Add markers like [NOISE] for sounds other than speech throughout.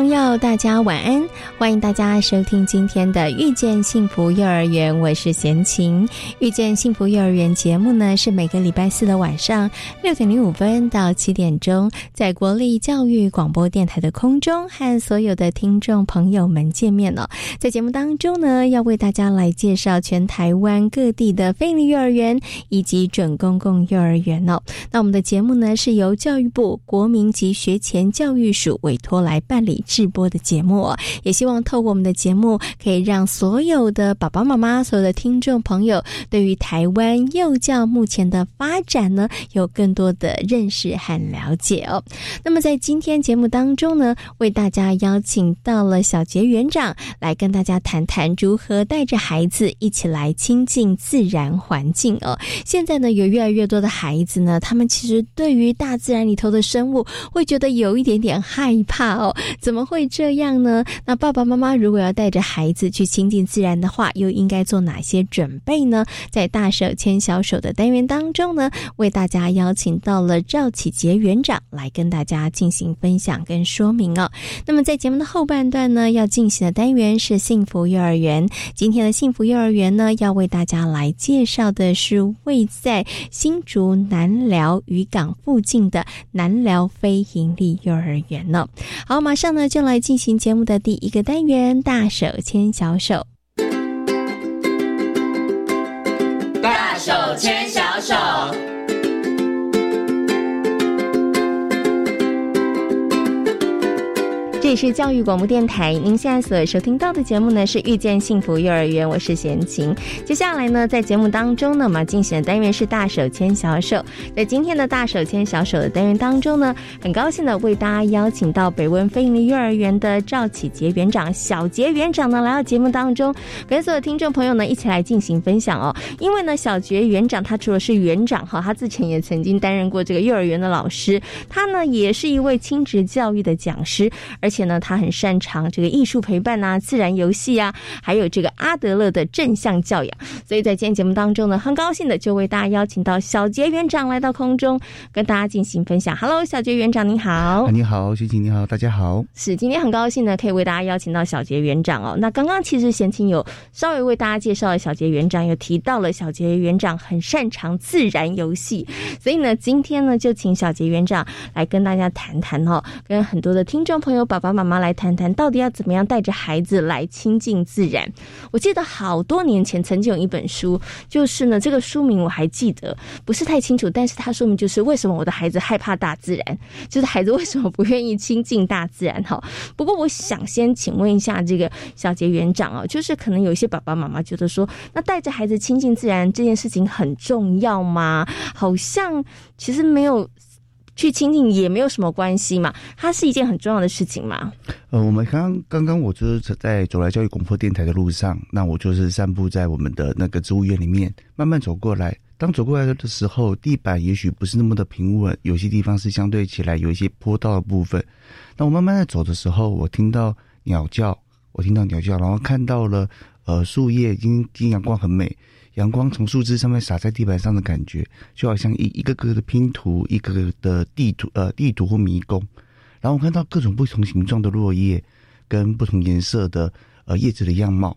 朋友，大家晚安！欢迎大家收听今天的《遇见幸福幼儿园》，我是贤琴。《遇见幸福幼儿园》节目呢，是每个礼拜四的晚上六点零五分到七点钟，在国立教育广播电台的空中和所有的听众朋友们见面了。在节目当中呢，要为大家来介绍全台湾各地的非利幼儿园以及准公共幼儿园哦。那我们的节目呢，是由教育部国民及学前教育署委托来办理。直播的节目，也希望透过我们的节目，可以让所有的爸爸妈妈、所有的听众朋友，对于台湾幼教目前的发展呢，有更多的认识和了解哦。那么在今天节目当中呢，为大家邀请到了小杰园长来跟大家谈谈如何带着孩子一起来亲近自然环境哦。现在呢，有越来越多的孩子呢，他们其实对于大自然里头的生物，会觉得有一点点害怕哦。怎么？怎么会这样呢？那爸爸爸妈妈如果要带着孩子去亲近自然的话，又应该做哪些准备呢？在大手牵小手的单元当中呢，为大家邀请到了赵启杰园长来跟大家进行分享跟说明哦。那么在节目的后半段呢，要进行的单元是幸福幼儿园。今天的幸福幼儿园呢，要为大家来介绍的是位在新竹南寮渔港附近的南寮非营利幼儿园呢。好，马上呢。就来进行节目的第一个单元，大手牵小手，大手牵小手。这里是教育广播电台，您现在所收听到的节目呢是遇见幸福幼儿园，我是贤琴。接下来呢，在节目当中呢，我们进行的单元是大手牵小手。在今天的大手牵小手的单元当中呢，很高兴的为大家邀请到北温飞利幼儿园的赵启杰园长小杰园长呢来到节目当中，跟所有听众朋友呢一起来进行分享哦。因为呢，小杰园长他除了是园长哈，他之前也曾经担任过这个幼儿园的老师，他呢也是一位亲职教育的讲师，而且且呢，他很擅长这个艺术陪伴啊、自然游戏啊，还有这个阿德勒的正向教养。所以在今天节目当中呢，很高兴的就为大家邀请到小杰园长来到空中，跟大家进行分享。Hello，小杰园长，你好。你好，徐晴，你好，大家好。是，今天很高兴呢，可以为大家邀请到小杰园长哦。那刚刚其实贤青有稍微为大家介绍了小杰园长，有提到了小杰园长很擅长自然游戏，所以呢，今天呢就请小杰园长来跟大家谈谈哦，跟很多的听众朋友把。爸妈妈来谈谈，到底要怎么样带着孩子来亲近自然？我记得好多年前曾经有一本书，就是呢，这个书名我还记得，不是太清楚，但是它说明就是为什么我的孩子害怕大自然，就是孩子为什么不愿意亲近大自然？哈，不过我想先请问一下这个小杰园长啊，就是可能有一些爸爸妈妈觉得说，那带着孩子亲近自然这件事情很重要吗？好像其实没有。去亲近也没有什么关系嘛，它是一件很重要的事情嘛。呃，我们刚刚刚刚我就是在走来教育广播电台的路上，那我就是散步在我们的那个植物园里面，慢慢走过来。当走过来的时候，地板也许不是那么的平稳，有些地方是相对起来有一些坡道的部分。那我慢慢在走的时候，我听到鸟叫，我听到鸟叫，然后看到了呃树叶，因因阳光很美。阳光从树枝上面洒在地板上的感觉，就好像一一个个的拼图，一个个的地图，呃，地图或迷宫。然后我看到各种不同形状的落叶，跟不同颜色的呃叶子的样貌。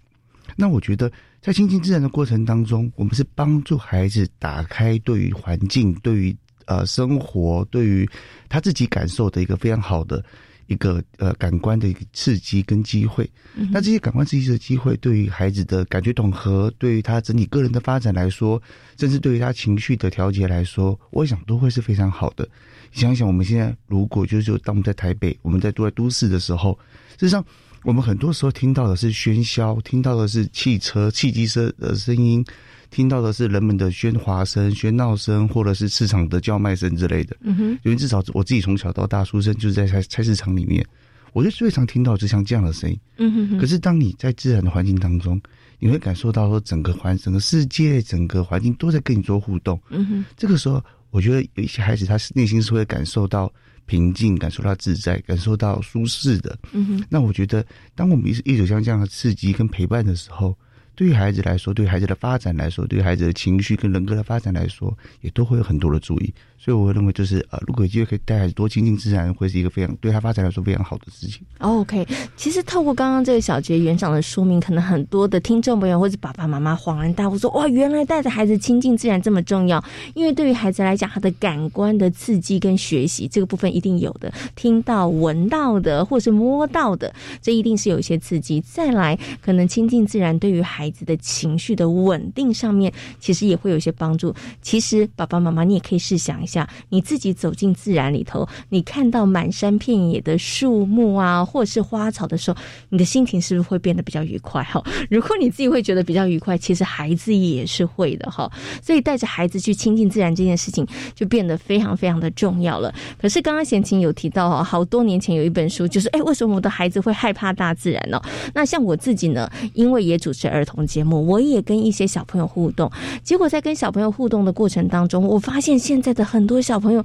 那我觉得，在亲近自然的过程当中，我们是帮助孩子打开对于环境、对于呃生活、对于他自己感受的一个非常好的。一个呃感官的一个刺激跟机会，那这些感官刺激的机会，对于孩子的感觉统合，对于他整体个人的发展来说，甚至对于他情绪的调节来说，我想都会是非常好的。想想我们现在如果就是当我们在台北，我们在住在都市的时候，事实上我们很多时候听到的是喧嚣，听到的是汽车、汽机车的声音，听到的是人们的喧哗声、喧闹声，或者是市场的叫卖声之类的。嗯哼，因为至少我自己从小到大出生就是在菜菜市场里面，我就最常听到就像这样的声音。嗯哼哼。可是当你在自然的环境当中，你会感受到说整个环、整个世界、整个环境都在跟你做互动。嗯哼，这个时候，我觉得有一些孩子他是内心是会感受到。平静，感受到自在，感受到舒适的。嗯哼，那我觉得，当我们一一直像这样的刺激跟陪伴的时候，对于孩子来说，对孩子的发展来说，对孩子的情绪跟人格的发展来说，也都会有很多的注意。所以我认为，就是呃，如果有机会可以带孩子多亲近自然，会是一个非常对他发展来说非常好的事情。OK，其实透过刚刚这个小杰园长的说明，可能很多的听众朋友或者爸爸妈妈恍然大悟，说哇，原来带着孩子亲近自然这么重要。因为对于孩子来讲，他的感官的刺激跟学习这个部分一定有的，听到、闻到的，或是摸到的，这一定是有一些刺激。再来，可能亲近自然对于孩子的情绪的稳定上面，其实也会有一些帮助。其实爸爸妈妈，你也可以试想一下。下你自己走进自然里头，你看到满山遍野的树木啊，或者是花草的时候，你的心情是不是会变得比较愉快？哈，[LAUGHS] 如果你自己会觉得比较愉快，其实孩子也是会的哈。所以带着孩子去亲近自然这件事情，就变得非常非常的重要了。可是刚刚贤琴有提到哈，好多年前有一本书，就是哎，为什么我的孩子会害怕大自然呢？那像我自己呢，因为也主持儿童节目，我也跟一些小朋友互动，结果在跟小朋友互动的过程当中，我发现现在的很很多小朋友，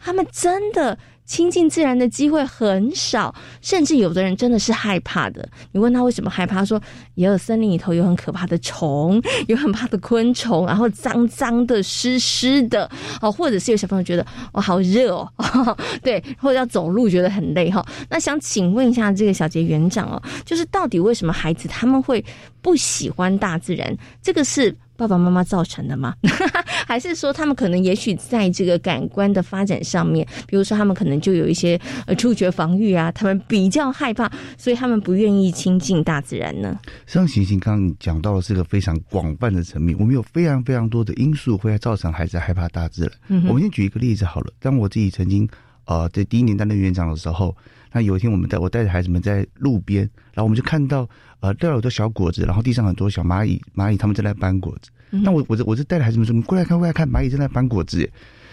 他们真的亲近自然的机会很少，甚至有的人真的是害怕的。你问他为什么害怕，说也有森林里头有很可怕的虫，有很怕的昆虫，然后脏脏的、湿湿的，哦，或者是有小朋友觉得哦好热哦，[LAUGHS] 对，或者要走路觉得很累哈。那想请问一下这个小杰园长哦，就是到底为什么孩子他们会不喜欢大自然？这个是？爸爸妈妈造成的吗？[LAUGHS] 还是说他们可能也许在这个感官的发展上面，比如说他们可能就有一些呃触觉防御啊，他们比较害怕，所以他们不愿意亲近大自然呢？实际上，行星刚刚讲到的是个非常广泛的层面，我们有非常非常多的因素会造成孩子害怕大自然。嗯，我们先举一个例子好了。当我自己曾经呃在第一年担任园长的时候，那有一天我们带我带着孩子们在路边，然后我们就看到。呃，掉了很多小果子，然后地上很多小蚂蚁，蚂蚁他们正在搬果子。那我我我就带着孩子们说：“你过来看，过来看，蚂蚁正在搬果子。”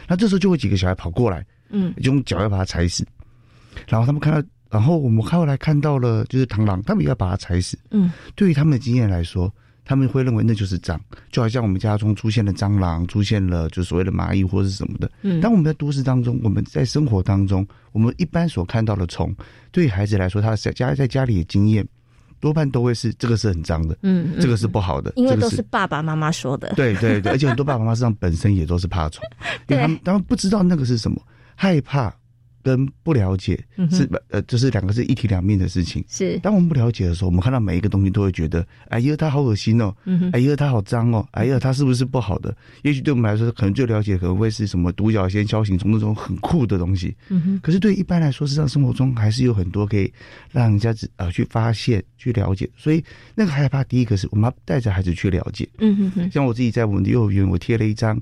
那这时候就会几个小孩跑过来，嗯，就用脚要把它踩死。然后他们看到，然后我们后来看到了，就是螳螂，他们也要把它踩死。嗯，对于他们的经验来说，他们会认为那就是蟑，就好像我们家中出现了蟑螂，出现了就所谓的蚂蚁或者是什么的。嗯，当我们在都市当中，我们在生活当中，我们一般所看到的虫，对于孩子来说，他在家在家里的经验。多半都会是这个是很脏的，嗯，这个是不好的，因为都是爸爸妈妈说的。对对对，而且很多爸爸妈妈实际上本身也都是怕虫，[LAUGHS] 因为他们他们不知道那个是什么，害怕。跟不了解是呃，就是两个是一体两面的事情。是，当我们不了解的时候，我们看到每一个东西都会觉得，哎呀，它好恶心哦，嗯哎呀，它好脏哦，哎呀，它是不是不好的？也许对我们来说，可能最了解可能会是什么独角仙、锹形虫那种很酷的东西。嗯哼。可是对一般来说，实际上生活中还是有很多可以让人家呃去发现、去了解。所以那个害怕，第一个是我们要带着孩子去了解。嗯哼哼。像我自己在我们的幼儿园，我贴了一张，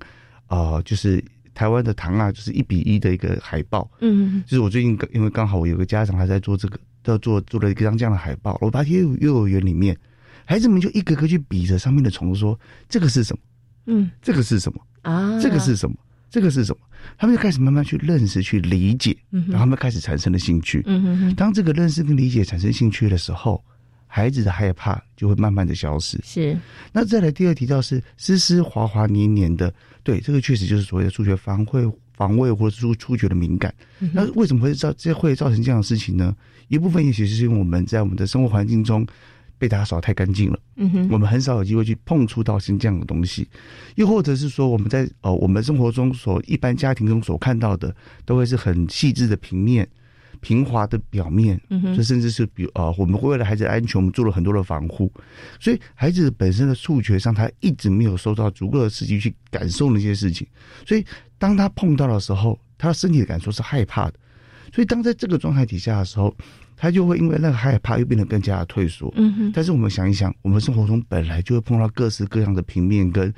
啊，就是。台湾的糖啊，就是一比一的一个海报。嗯，就是我最近因为刚好我有个家长还在做这个，要做做了一张这样的海报，我把幼幼儿园里面，孩子们就一个个去比着上面的虫，说这个是什么？嗯，这个是什么？啊，这个是什么？这个是什么？他们就开始慢慢去认识、去理解，然后他们开始产生了兴趣。嗯哼哼。当这个认识跟理解产生兴趣的时候。孩子的害怕就会慢慢的消失。是，那再来第二提到是湿湿滑滑黏黏的，对，这个确实就是所谓的触觉防会防卫或者触触觉的敏感。那为什么会造这会造成这样的事情呢？一部分也许是因为我们在我们的生活环境中被打扫太干净了，嗯哼，我们很少有机会去碰触到像这样的东西，又或者是说我们在呃我们生活中所一般家庭中所看到的都会是很细致的平面。平滑的表面，这甚至是比啊，我们为了孩子的安全，我们做了很多的防护，所以孩子本身的触觉上，他一直没有受到足够的刺激去感受那些事情，所以当他碰到的时候，他的身体的感受是害怕的，所以当在这个状态底下的时候，他就会因为那个害怕又变得更加的退缩。嗯哼。但是我们想一想，我们生活中本来就会碰到各式各样的平面跟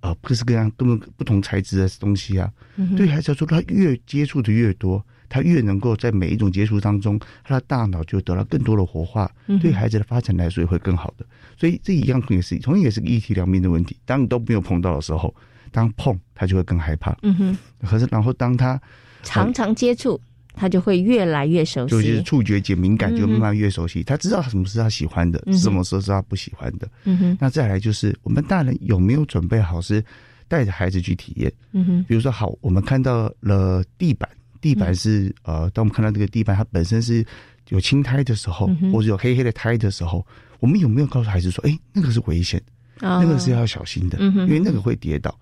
啊各式各样根本不同材质的东西啊，对孩子来说，他越接触的越多。他越能够在每一种接触当中，他的大脑就得到更多的活化，对孩子的发展来说也会更好的。所以这一样也是，同样也是个一体两面的问题。当你都没有碰到的时候，当碰他就会更害怕。嗯哼。可是然后当他常常接触，他就会越来越熟悉，就是触觉减敏感就慢慢越熟悉。他知道什么是他喜欢的，什么时候是他不喜欢的。嗯哼。那再来就是我们大人有没有准备好是？带着孩子去体验，嗯哼，比如说，好，我们看到了地板，地板是呃，当我们看到这个地板它本身是有青苔的时候，或者有黑黑的苔的时候，我们有没有告诉孩子说，哎，那个是危险，那个是要小心的，因为那个会跌倒，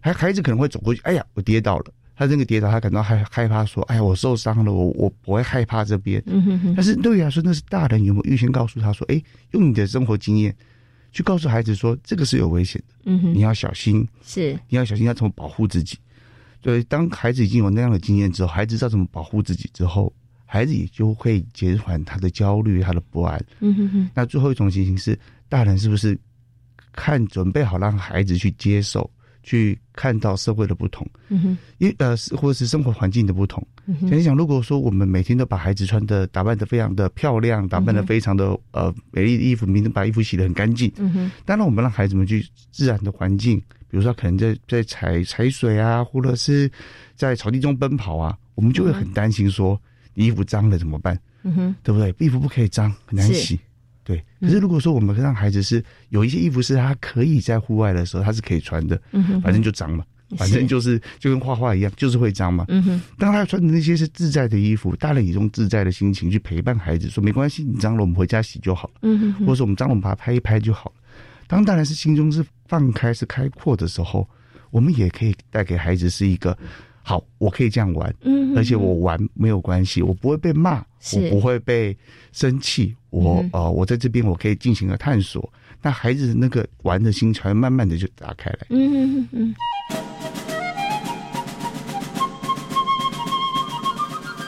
孩孩子可能会走过去，哎呀，我跌倒了，他那个跌倒，他感到害害怕，说，哎呀，我受伤了，我我我会害怕这边，嗯哼，但是对于来说，那是大人有没有预先告诉他说，哎，用你的生活经验。去告诉孩子说这个是有危险的，你要小心，是。你要小心要怎么保护自己。对，当孩子已经有那样的经验之后，孩子知道怎么保护自己之后，孩子也就会减缓他的焦虑、他的不安。嗯哼哼。那最后一种情形是，大人是不是看准备好让孩子去接受？去看到社会的不同，嗯哼，因呃是或者是生活环境的不同。想一想，如果说我们每天都把孩子穿的打扮的非常的漂亮，打扮的非常的呃美丽的衣服，明天把衣服洗的很干净，嗯哼，当然我们让孩子们去自然的环境，比如说可能在在踩踩水啊，或者是在草地中奔跑啊，我们就会很担心说衣服脏了怎么办？嗯哼，对不对？衣服不可以脏，很难洗。对，可是如果说我们让孩子是有一些衣服是他可以在户外的时候他是可以穿的，嗯反正就脏嘛，反正就是就跟画画一样，就是会脏嘛，嗯哼。当他穿的那些是自在的衣服，大人以这种自在的心情去陪伴孩子，说没关系，你脏了我们回家洗就好了，嗯哼。或者说我们脏了我们把它拍一拍就好了。当大人是心中是放开是开阔的时候，我们也可以带给孩子是一个。好，我可以这样玩，嗯，而且我玩没有关系，我不会被骂，我不会被生气，我呃，我在这边我可以进行个探索，那孩子那个玩的心才会慢慢的就打开来，嗯嗯嗯。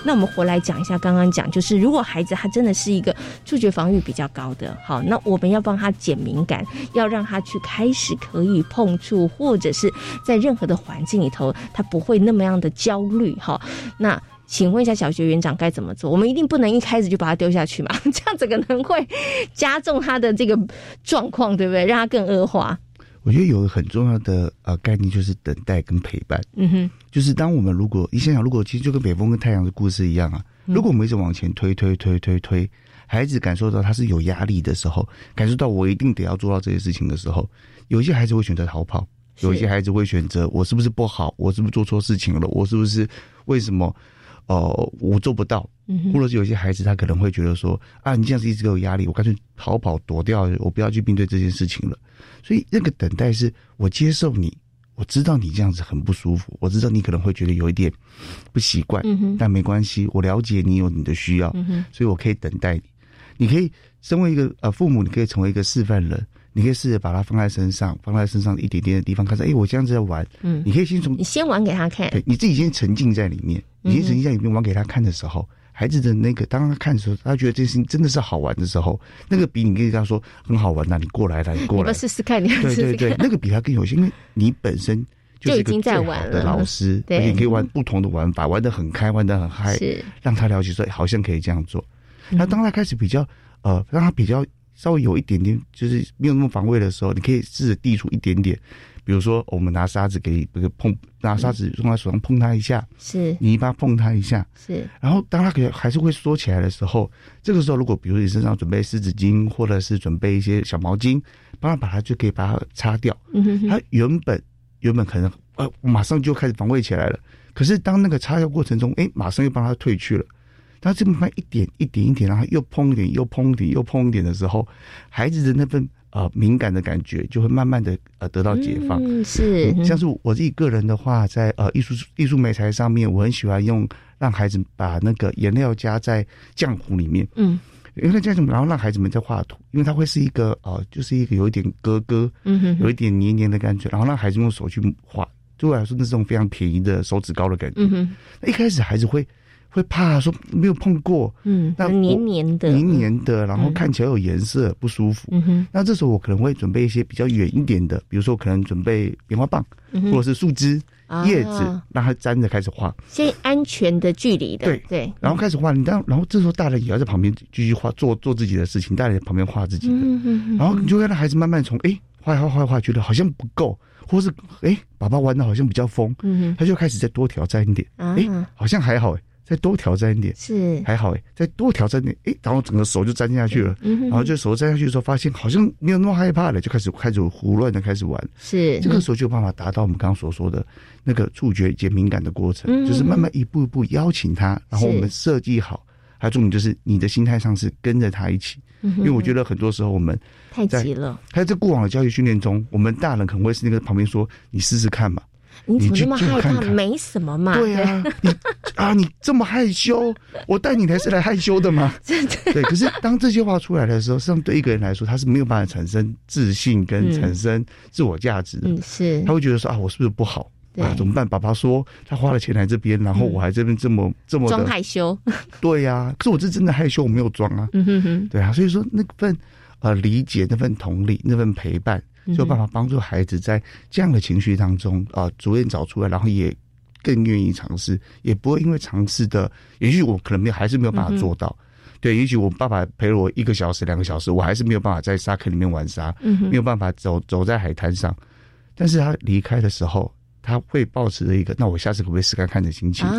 那我们回来讲一下，刚刚讲就是，如果孩子他真的是一个触觉防御比较高的，好，那我们要帮他减敏感，要让他去开始可以碰触，或者是在任何的环境里头，他不会那么样的焦虑，哈。那请问一下小学园长该怎么做？我们一定不能一开始就把他丢下去嘛，[LAUGHS] 这样子可能会加重他的这个状况，对不对？让他更恶化。我觉得有个很重要的呃概念，就是等待跟陪伴。嗯哼，就是当我们如果你想想，如果其实就跟北风跟太阳的故事一样啊，如果我们一直往前推推推推推，孩子感受到他是有压力的时候，感受到我一定得要做到这些事情的时候，有一些孩子会选择逃跑，有一些孩子会选择我是不是不好，我是不是做错事情了，我是不是为什么？哦，我做不到，或者是有些孩子他可能会觉得说啊，你这样子一直给我压力，我干脆逃跑躲掉，我不要去面对这件事情了。所以那个等待是我接受你，我知道你这样子很不舒服，我知道你可能会觉得有一点不习惯，但没关系，我了解你有你的需要，所以我可以等待你。你可以身为一个呃父母，你可以成为一个示范人。你可以试着把它放在身上，放在身上一点点的地方，看着，哎，我这样子在玩。嗯，你可以先从你先玩给他看，对，你自己先沉浸在里面，你先沉浸在里面玩给他看的时候，孩子的那个当他看的时候，他觉得这件事情真的是好玩的时候，那个比你跟他说很好玩，那你过来，来你过来。试试看，你对对对，那个比他更有趣，因为你本身就已经在玩的老师，对，你可以玩不同的玩法，玩的很开，玩的很嗨，是。让他了解说好像可以这样做。那当他开始比较呃，让他比较。稍微有一点点，就是没有那么防卫的时候，你可以试着递出一点点，比如说我们拿沙子给，这个碰拿沙子用在手上碰它一下，是，泥巴碰它一下，是。然后当它可还是会缩起来的时候，这个时候如果比如你身上准备湿纸巾，或者是准备一些小毛巾，帮他把它就可以把它擦掉。嗯哼他原本原本可能呃马上就开始防卫起来了，可是当那个擦掉过程中，哎，马上又帮他退去了。他这么慢一点一点一点，然后又碰一点，又碰一点，又碰一点的时候，孩子的那份呃敏感的感觉就会慢慢的呃得到解放。是，像是我自己个人的话，在呃艺术艺术美材上面，我很喜欢用让孩子把那个颜料加在浆糊里面。嗯，因为这样子，然后让孩子们在画图，因为它会是一个呃，就是一个有一点咯咯，嗯哼，有一点黏黏的感觉，然后让孩子用手去画，对我来说那是种非常便宜的手指膏的感觉。嗯哼，一开始孩子会。会怕说没有碰过，嗯，那黏黏的，黏黏的，然后看起来有颜色，不舒服。嗯哼，那这时候我可能会准备一些比较远一点的，比如说可能准备棉花棒，或者是树枝、叶子，让它粘着开始画，先安全的距离的，对对，然后开始画。你当然后这时候大人也要在旁边继续画，做做自己的事情，大人在旁边画自己的，然后你就会让孩子慢慢从哎画画画画，觉得好像不够。或是哎，爸爸玩的好像比较疯，他就开始再多挑战一点，哎，好像还好哎，再多挑战一点。是。还好哎，再多挑战点哎，然后整个手就粘下去了，然后就手粘下去的时候，发现好像没有那么害怕了，就开始开始胡乱的开始玩，是。这个时候就有办法达到我们刚刚所说的那个触觉以及敏感的过程，就是慢慢一步一步邀请他，然后我们设计好，还有重点就是你的心态上是跟着他一起。因为我觉得很多时候我们太急了，还有在过往的教育训练中，我们大人可能会是那个旁边说：“你试试看嘛，你怎么那么害怕？没什么嘛。”对啊，你啊，你这么害羞，我带你来是来害羞的吗？[LAUGHS] 对。可是当这些话出来的时候，实际上对一个人来说，他是没有办法产生自信跟产生自我价值的。嗯，是。他会觉得说：“啊，我是不是不好？啊，怎么办？”爸爸说他花了钱来这边，然后我还这边这么这么装害羞。对呀，可是我是真的害羞，我没有装啊。嗯哼哼。对啊，所以说那份。呃，理解那份同理，那份陪伴，就有办法帮助孩子在这样的情绪当中啊，逐渐找出来，然后也更愿意尝试，也不会因为尝试的，也许我可能没有，还是没有办法做到。对，也许我爸爸陪了我一个小时、两个小时，我还是没有办法在沙坑里面玩沙，没有办法走走在海滩上。但是他离开的时候，他会保持着一个，那我下次可不可以试看看的心情啊？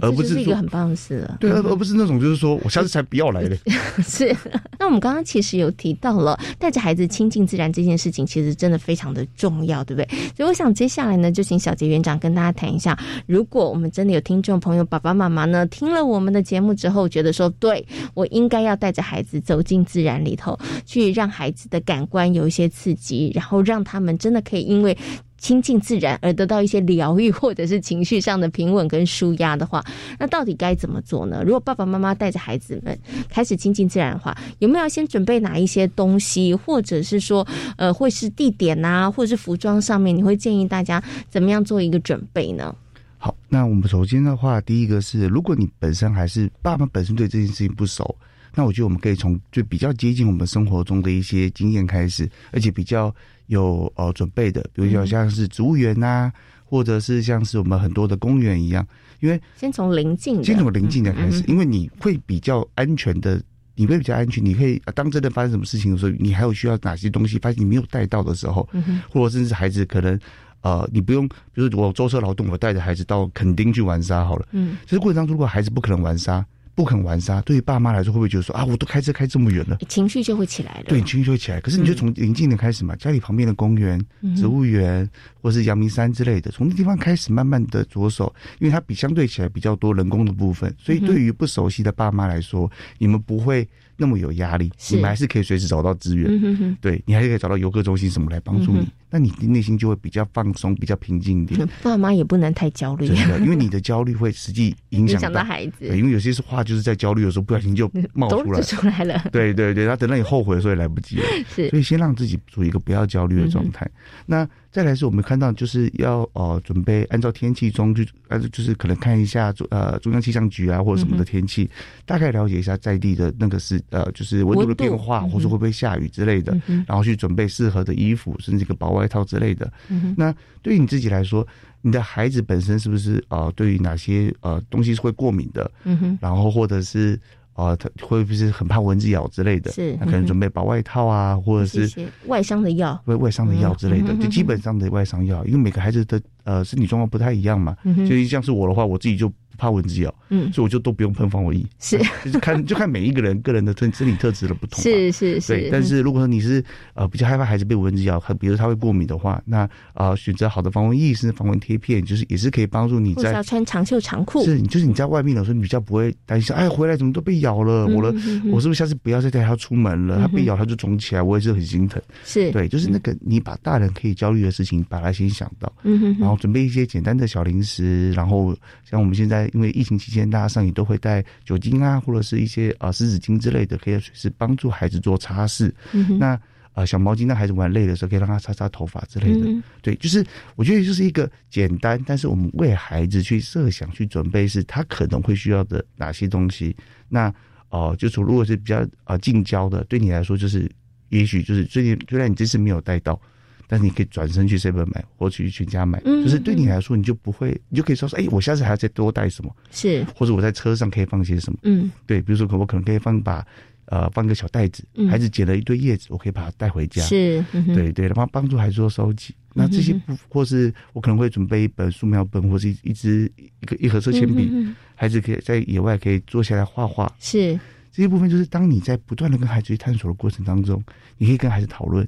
而不是一个很棒的事了，对，而而不是那种就是说我下次才不要来了。[LAUGHS] 是，那我们刚刚其实有提到了带着孩子亲近自然这件事情，其实真的非常的重要，对不对？所以我想接下来呢，就请小杰园长跟大家谈一下，如果我们真的有听众朋友爸爸妈妈呢，听了我们的节目之后，觉得说，对我应该要带着孩子走进自然里头，去让孩子的感官有一些刺激，然后让他们真的可以因为。亲近自然而得到一些疗愈，或者是情绪上的平稳跟舒压的话，那到底该怎么做呢？如果爸爸妈妈带着孩子们开始亲近自然的话，有没有先准备哪一些东西，或者是说，呃，会是地点啊，或者是服装上面，你会建议大家怎么样做一个准备呢？好，那我们首先的话，第一个是，如果你本身还是爸妈本身对这件事情不熟，那我觉得我们可以从就比较接近我们生活中的一些经验开始，而且比较。有呃准备的，比如说像是植物园呐，或者是像是我们很多的公园一样，因为先从临近，先从临近的开始，因为你会比较安全的，你会比较安全，你可以当真的发生什么事情的时候，你还有需要哪些东西，发现你没有带到的时候，或者甚至孩子可能呃，你不用，比如我舟车劳顿，我带着孩子到垦丁去玩沙好了，嗯，其实过程当中如果孩子不可能玩沙。不肯玩沙，对于爸妈来说，会不会觉得说啊，我都开车开这么远了，情绪就会起来了。对，情绪就会起来。可是你就从临近的开始嘛，家里旁边的公园、植物园，或是阳明山之类的，从那地方开始，慢慢的着手，因为它比相对起来比较多人工的部分，所以对于不熟悉的爸妈来说，你们不会。那么有压力，你们还是可以随时找到资源，对你还是可以找到游客中心什么来帮助你，那你的内心就会比较放松，比较平静一点。[LAUGHS] 爸妈也不能太焦虑，真的，因为你的焦虑会实际影响到孩子。对，因为有些是话就是在焦虑的时候不小心就冒出来，出来了。对 [LAUGHS] 对对，然后等到你后悔的时候也来不及了。是，所以先让自己处于一个不要焦虑的状态。那。再来是我们看到就是要呃准备按照天气中就呃就是可能看一下中呃中央气象局啊或者什么的天气，大概了解一下在地的那个是呃就是温度的变化，或者会不会下雨之类的，然后去准备适合的衣服，甚至一个薄外套之类的。那对于你自己来说，你的孩子本身是不是呃对于哪些呃东西是会过敏的？嗯哼，然后或者是。啊，他会不是很怕蚊子咬之类的？是，那可能准备把外套啊，[LAUGHS] 或者是外伤的药，外外伤的药之类的，就基本上的外伤药，因为每个孩子的呃身体状况不太一样嘛，所以像是我的话，我自己就。怕蚊子咬，嗯，所以我就都不用喷防蚊液，是，[LAUGHS] 就是看就看每一个人个人的身身体特质的不同，是是是。对，但是如果说你是呃比较害怕孩子被蚊子咬，比如他会过敏的话，那呃选择好的防蚊液甚至防蚊贴片，就是也是可以帮助你在要穿长袖长裤，是，就是你在外面的时候，你比较不会担心，哎，回来怎么都被咬了，我了，我是不是下次不要再带他出门了？他被咬他就肿起来，我也是很心疼。是。对，就是那个你把大人可以焦虑的事情，把它先想到，嗯哼，然后准备一些简单的小零食，然后像我们现在因为疫情期间。大家上也都会带酒精啊，或者是一些啊湿纸巾之类的，可以随时帮助孩子做擦拭。嗯那啊小毛巾，让孩子玩累的时候可以让他擦擦头发之类的。对，就是我觉得就是一个简单，但是我们为孩子去设想、去准备，是他可能会需要的哪些东西。那哦，就是如果是比较啊近郊的，对你来说就是也许就是最近虽然你这次没有带到。但是你可以转身去 seven 买，或去全家买，就是对你来说，你就不会，你就可以说说，哎，我下次还要再多带什么？是，或者我在车上可以放些什么？嗯，对，比如说可，我可能可以放把，呃，放个小袋子，孩子捡了一堆叶子，我可以把它带回家。是，对对，然后帮助孩子做收集。那这些不，或是我可能会准备一本素描本，或是一一支一个一盒色铅笔，孩子可以在野外可以坐下来画画。是，这些部分就是当你在不断的跟孩子去探索的过程当中，你可以跟孩子讨论。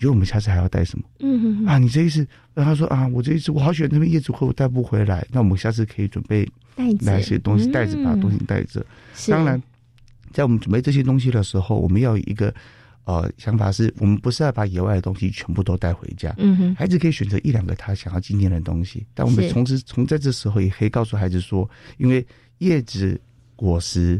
觉得我们下次还要带什么？嗯啊，你这一次，那他说啊，我这一次我好喜欢那边叶子，可我带不回来。那我们下次可以准备哪些东西？袋子把东西带着。当然，在我们准备这些东西的时候，我们要有一个呃想法，是我们不是要把野外的东西全部都带回家。嗯哼，孩子可以选择一两个他想要纪念的东西。但我们从此从在这时候也可以告诉孩子说，因为叶子、果实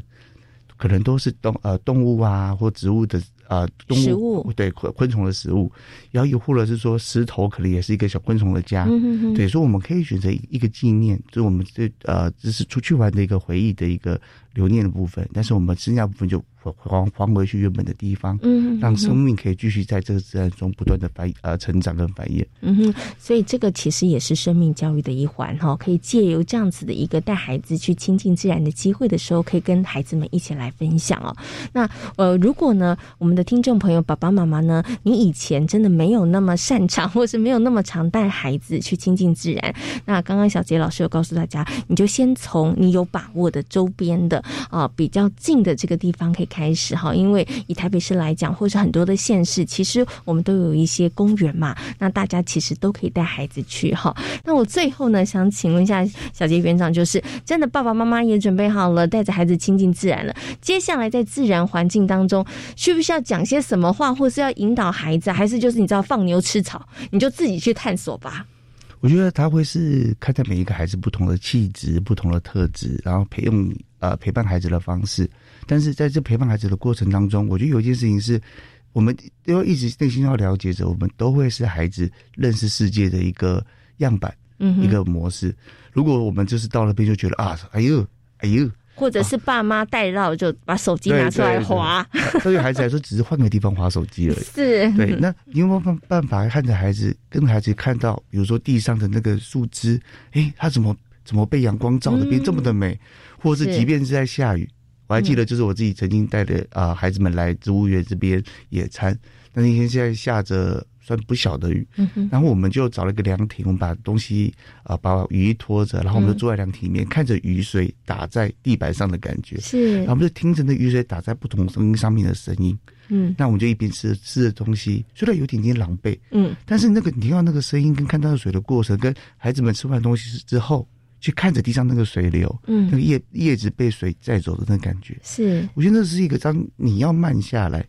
可能都是动呃动物啊或植物的。啊，动物对昆昆虫的食物，然后又或者是说石头可能也是一个小昆虫的家，对，所以我们可以选择一个纪念，就是我们这呃，这是出去玩的一个回忆的一个留念的部分，但是我们剩下部分就。还还回去原本的地方，嗯，让生命可以继续在这个自然中不断的繁呃成长跟繁衍。嗯哼，所以这个其实也是生命教育的一环哈，可以借由这样子的一个带孩子去亲近自然的机会的时候，可以跟孩子们一起来分享哦。那呃，如果呢，我们的听众朋友爸爸妈妈呢，你以前真的没有那么擅长，或是没有那么常带孩子去亲近自然，那刚刚小杰老师有告诉大家，你就先从你有把握的周边的啊比较近的这个地方可以。开始哈，因为以台北市来讲，或者很多的县市，其实我们都有一些公园嘛，那大家其实都可以带孩子去哈。那我最后呢，想请问一下小杰园长，就是真的爸爸妈妈也准备好了，带着孩子亲近自然了。接下来在自然环境当中，需不需要讲些什么话，或是要引导孩子，还是就是你知道放牛吃草，你就自己去探索吧？我觉得他会是看待每一个孩子不同的气质、不同的特质，然后陪用呃陪伴孩子的方式。但是在这陪伴孩子的过程当中，我觉得有一件事情是，我们要一直内心要了解着，我们都会是孩子认识世界的一个样板，嗯，一个模式。如果我们就是到那边就觉得啊，哎呦，哎呦。或者是爸妈带绕，就把手机拿出来划。对于 [LAUGHS] 孩子来说，只是换个地方划手机而已。是，对。那你有没有办办法看着孩子，跟孩子看到，比如说地上的那个树枝，哎，它怎么怎么被阳光照的变这么的美？或者是即便是在下雨，我还记得，就是我自己曾经带的啊孩子们来植物园这边野餐，那那天现在下着。算不小的雨，然后我们就找了一个凉亭，我们把东西啊，把雨衣拖着，然后我们就坐在凉亭里面，看着雨水打在地板上的感觉，是，然后我们就听着那雨水打在不同声音上面的声音，嗯，那我们就一边吃吃的东西，虽然有点点狼狈，嗯，但是那个你听到那个声音跟看到水的过程，跟孩子们吃完东西之后去看着地上那个水流，嗯，那个叶叶子被水带走的那感觉，是，我觉得那是一个当你要慢下来，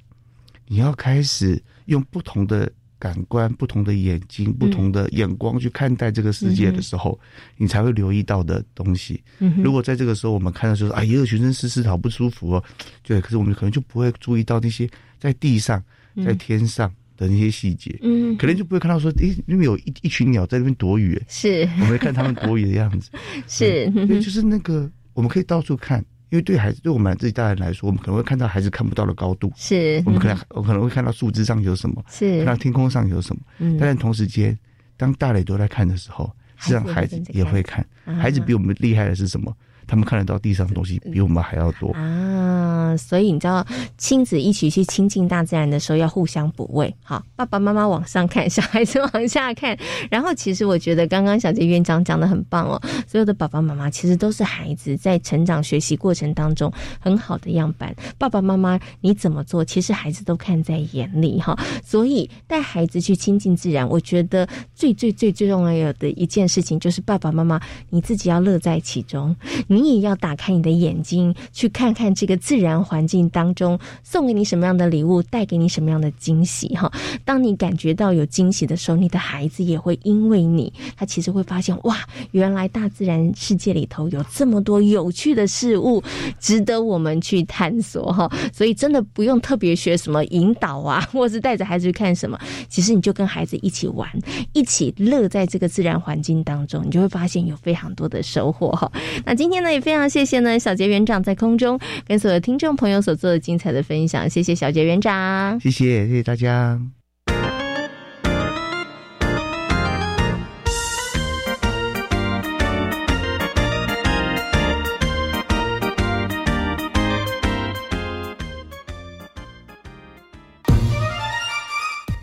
你要开始用不同的。感官不同的眼睛，不同的眼光去看待这个世界的时候，你才会留意到的东西。如果在这个时候我们看到说，哎呀，全身湿湿，好不舒服哦，对，可是我们可能就不会注意到那些在地上、在天上的那些细节。嗯，可能就不会看到说，诶，那边有一一群鸟在那边躲雨，是，我们看他们躲雨的样子，[LAUGHS] 是，对，就是那个我们可以到处看。因为对孩子，对我们自己大人来说，我们可能会看到孩子看不到的高度，是我们可能我可能会看到树枝上有什么，是看到天空上有什么。嗯，但是同时间，当大人都在看的时候，实际上孩子也会看。孩子比我们厉害的是什么？他们看得到地上的东西比我们还要多啊！所以你知道，亲子一起去亲近大自然的时候，要互相补位。好，爸爸妈妈往上看，小孩子往下看。然后，其实我觉得刚刚小杰院长讲的很棒哦。所有的爸爸妈妈其实都是孩子在成长学习过程当中很好的样板。爸爸妈妈你怎么做，其实孩子都看在眼里哈。所以带孩子去亲近自然，我觉得最最最最重要的一件事情就是爸爸妈妈你自己要乐在其中。你你也要打开你的眼睛，去看看这个自然环境当中送给你什么样的礼物，带给你什么样的惊喜哈。当你感觉到有惊喜的时候，你的孩子也会因为你，他其实会发现哇，原来大自然世界里头有这么多有趣的事物，值得我们去探索哈。所以真的不用特别学什么引导啊，或是带着孩子去看什么，其实你就跟孩子一起玩，一起乐在这个自然环境当中，你就会发现有非常多的收获哈。那今天呢，也非常谢谢呢小杰园长在空中跟所有听众朋友所做的精彩的分享，谢谢小杰园长，谢谢谢谢大家。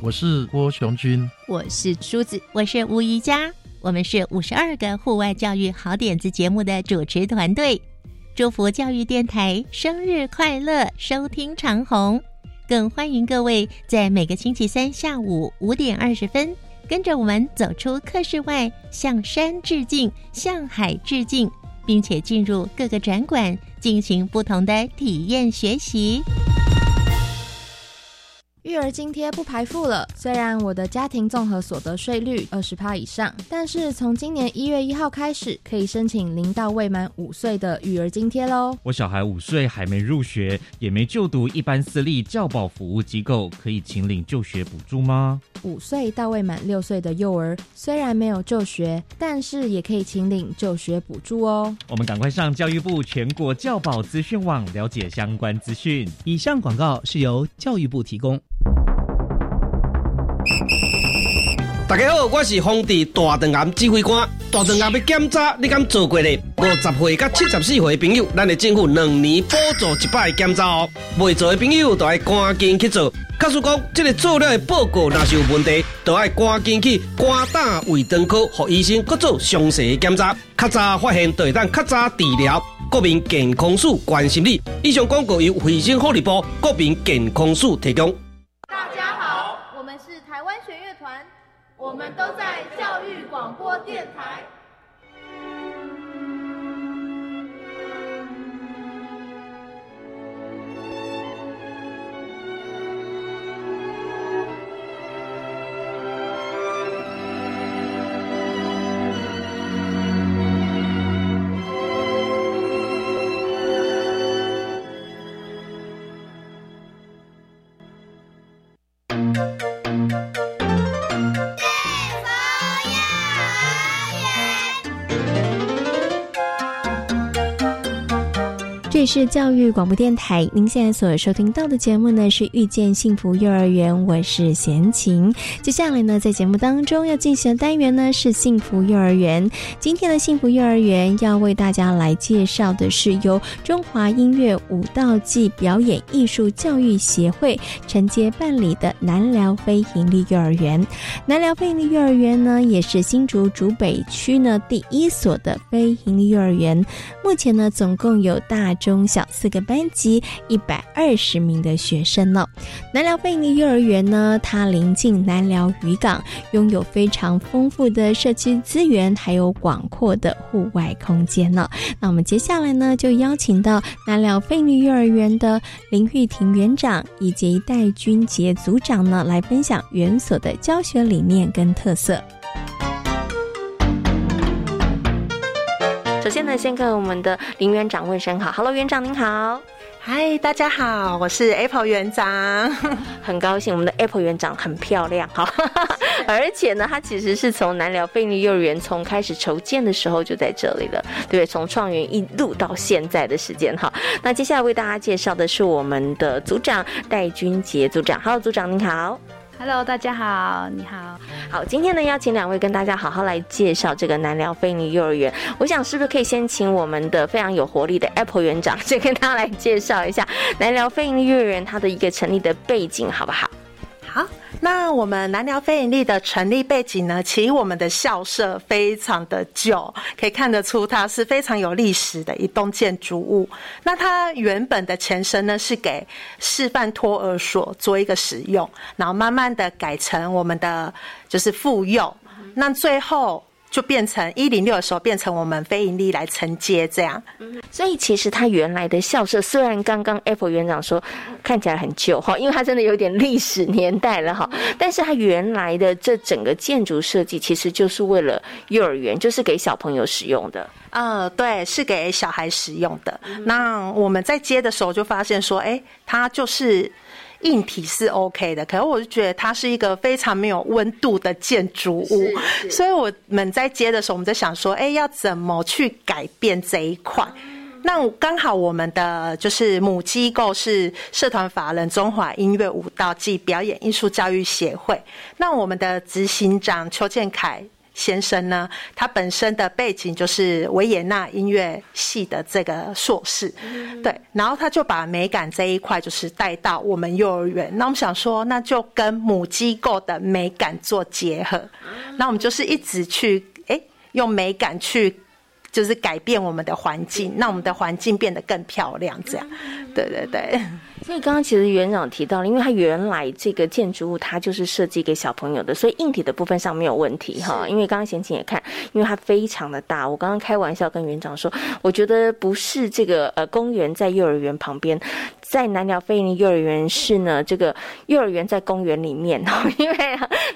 我是郭雄军，我是梳子，我是吴宜佳，我们是五十二个户外教育好点子节目的主持团队。祝福教育电台生日快乐，收听长虹，更欢迎各位在每个星期三下午五点二十分，跟着我们走出课室外，向山致敬，向海致敬，并且进入各个展馆，进行不同的体验学习。育儿津贴不排付了。虽然我的家庭综合所得税率二十趴以上，但是从今年一月一号开始，可以申请零到未满五岁的育儿津贴喽。我小孩五岁还没入学，也没就读一般私立教保服务机构，可以请领就学补助吗？五岁到未满六岁的幼儿虽然没有就学，但是也可以请领就学补助哦。我们赶快上教育部全国教保资讯网了解相关资讯。以上广告是由教育部提供。大家好，我是皇帝大肠癌指挥官。大肠癌要检查，你敢做过咧？五十岁到七十四岁的朋友，咱的政府两年补助一摆检查哦。未做的朋友，都要赶紧去做。假使讲这个做了的报告若是有问题，都要赶紧去肝胆胃肠科，和医生去做详细的检查。较早发现，就会当较早治疗。国民健康署关心你。以上广告由卫生福利部国民健康署提供。大家好，我们是台湾弦乐团。我们都在教育广播电台。是教育广播电台，您现在所收听到的节目呢是遇见幸福幼儿园，我是贤琴。接下来呢，在节目当中要进行的单元呢是幸福幼儿园。今天的幸福幼儿园要为大家来介绍的是由中华音乐舞蹈暨表演艺术教育协会承接办理的南寮非营利幼儿园。南寮非营利幼儿园呢，也是新竹竹北区呢第一所的非营利幼儿园。目前呢，总共有大中中小四个班级，一百二十名的学生呢。南寮贝尼幼儿园呢，它临近南寮渔港，拥有非常丰富的社区资源，还有广阔的户外空间呢。那我们接下来呢，就邀请到南寮贝尼幼儿园的林玉婷园长以及戴君杰组长呢，来分享园所的教学理念跟特色。首先呢，先跟我们的林园长问声好，Hello，园长您好，嗨，大家好，我是 Apple 园长，[LAUGHS] 很高兴我们的 Apple 园长很漂亮哈，而且呢，他其实是从南寮菲尼幼儿园从开始筹建的时候就在这里了，对，从创园一路到现在的时间哈。那接下来为大家介绍的是我们的组长戴君杰组长，Hello，组长您好。Hello，大家好，你好，好，今天呢邀请两位跟大家好好来介绍这个南寮菲尼幼儿园。我想是不是可以先请我们的非常有活力的 Apple 园长，先跟大家来介绍一下南寮菲尼幼儿园它的一个成立的背景，好不好？好。那我们南寮非营利的成立背景呢？其实我们的校舍非常的旧，可以看得出它是非常有历史的一栋建筑物。那它原本的前身呢是给示范托儿所做一个使用，然后慢慢的改成我们的就是妇幼。那最后就变成一零六的时候变成我们非盈利来承接这样。所以其实它原来的校舍虽然刚刚 Apple 园长说看起来很旧哈，因为它真的有点历史年代了哈，但是它原来的这整个建筑设计其实就是为了幼儿园，就是给小朋友使用的。呃，对，是给小孩使用的。那我们在接的时候就发现说，哎，它就是硬体是 OK 的，可是我就觉得它是一个非常没有温度的建筑物，所以我们在接的时候，我们在想说，哎，要怎么去改变这一块？那刚好我们的就是母机构是社团法人中华音乐舞蹈暨表演艺术教育协会，那我们的执行长邱建凯。先生呢，他本身的背景就是维也纳音乐系的这个硕士，对，然后他就把美感这一块就是带到我们幼儿园。那我们想说，那就跟母机构的美感做结合，那我们就是一直去哎用美感去就是改变我们的环境，让我们的环境变得更漂亮，这样，对对对。所以刚刚其实园长提到了，因为它原来这个建筑物它就是设计给小朋友的，所以硬体的部分上没有问题哈。因为刚刚贤琴也看，因为它非常的大。我刚刚开玩笑跟园长说，我觉得不是这个呃公园在幼儿园旁边，在南寮飞林幼儿园是呢这个幼儿园在公园里面，[LAUGHS] 因为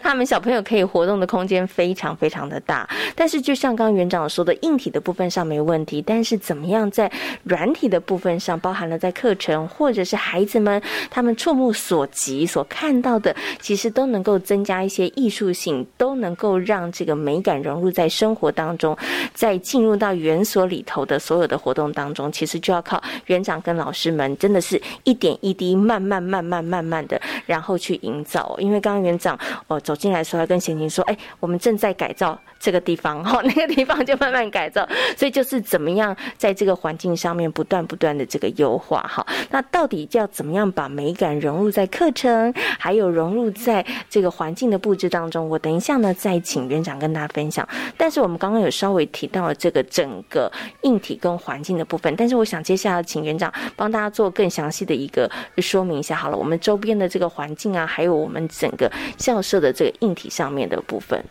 他们小朋友可以活动的空间非常非常的大。但是就像刚园长说的，硬体的部分上没问题，但是怎么样在软体的部分上，包含了在课程或者是孩子们他们触目所及所看到的，其实都能够增加一些艺术性，都能够让这个美感融入在生活当中，在进入到园所里头的所有的活动当中，其实就要靠园长跟老师们，真的是一点一滴，慢慢慢慢慢慢的，然后去营造。因为刚刚园长哦走进来的时候，他跟贤琴说：“哎，我们正在改造这个地方，哈，[LAUGHS] 那个地方就慢慢改造。所以就是怎么样在这个环境上面不断不断的这个优化，哈。那到底要怎么样？”把美感融入在课程，还有融入在这个环境的布置当中。我等一下呢，再请园长跟大家分享。但是我们刚刚有稍微提到了这个整个硬体跟环境的部分，但是我想接下来请园长帮大家做更详细的一个说明一下。好了，我们周边的这个环境啊，还有我们整个校舍的这个硬体上面的部分。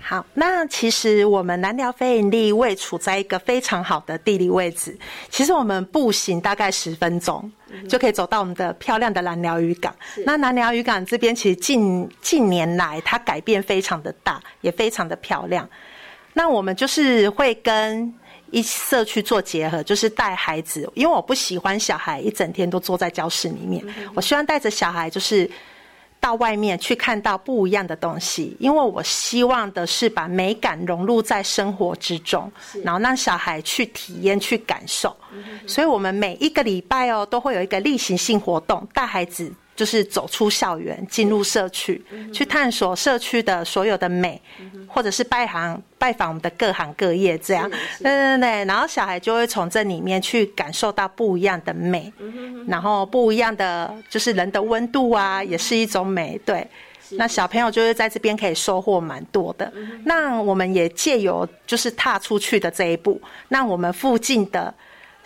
好，那其实我们南寮非营利位处在一个非常好的地理位置。其实我们步行大概十分钟就可以走到我们的漂亮的南寮渔港。那南寮渔港这边其实近近年来它改变非常的大，也非常的漂亮。那我们就是会跟一社区做结合，就是带孩子，因为我不喜欢小孩一整天都坐在教室里面，我希望带着小孩就是。到外面去看到不一样的东西，因为我希望的是把美感融入在生活之中，然后让小孩去体验、去感受。所以，我们每一个礼拜哦，都会有一个例行性活动，带孩子。就是走出校园，进入社区，去探索社区的所有的美，或者是拜行拜访我们的各行各业，这样，对对对。然后小孩就会从这里面去感受到不一样的美，然后不一样的就是人的温度啊，也是一种美。对，那小朋友就是在这边可以收获蛮多的。那我们也借由就是踏出去的这一步，那我们附近的。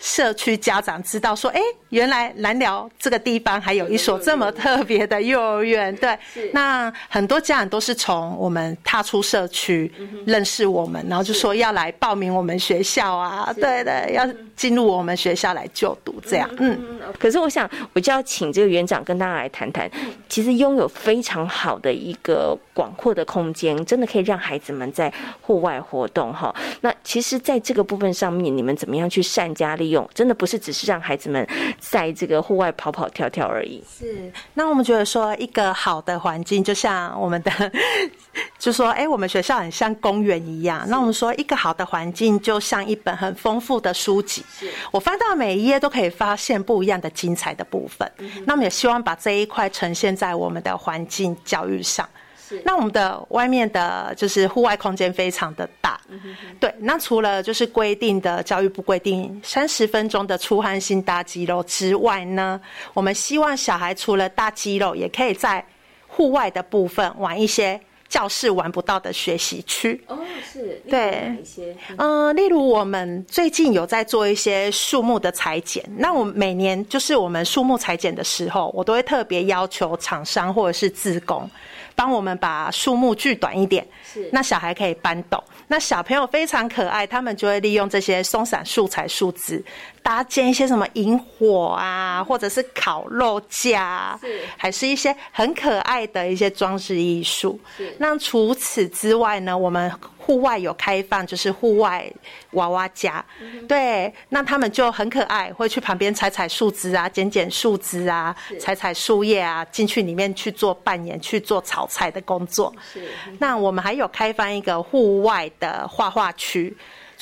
社区家长知道说，哎，原来南寮这个地方还有一所这么特别的幼儿园。对，那很多家长都是从我们踏出社区认识我们，然后就说要来报名我们学校啊，对对，要进入我们学校来就读这样。嗯，可是我想，我就要请这个园长跟大家来谈谈，其实拥有非常好的一个广阔的空间，真的可以让孩子们在户外活动哈。那其实，在这个部分上面，你们怎么样去善加利？用真的不是只是让孩子们在这个户外跑跑跳跳而已。是，那我们觉得说一个好的环境，就像我们的，[LAUGHS] 就说哎，我们学校很像公园一样。那我们说一个好的环境，就像一本很丰富的书籍。我翻到每一页都可以发现不一样的精彩的部分。那我们也希望把这一块呈现在我们的环境教育上。那我们的外面的就是户外空间非常的大，对。那除了就是规定的教育部规定三十分钟的出汗性大肌肉之外呢，我们希望小孩除了大肌肉，也可以在户外的部分玩一些教室玩不到的学习区。哦，是，对，一些，嗯，例如我们最近有在做一些树木的裁剪，那我每年就是我们树木裁剪的时候，我都会特别要求厂商或者是自工。帮我们把树木锯短一点，是。那小孩可以搬动。那小朋友非常可爱，他们就会利用这些松散素材树枝搭建一些什么萤火啊，或者是烤肉架，是还是一些很可爱的一些装饰艺术。那除此之外呢，我们。户外有开放，就是户外娃娃家，对，那他们就很可爱，会去旁边采采树枝啊，剪剪树枝啊，采采树叶啊，进去里面去做扮演，去做炒菜的工作。是，那我们还有开放一个户外的画画区，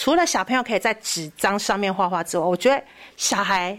除了小朋友可以在纸张上面画画之外，我觉得小孩。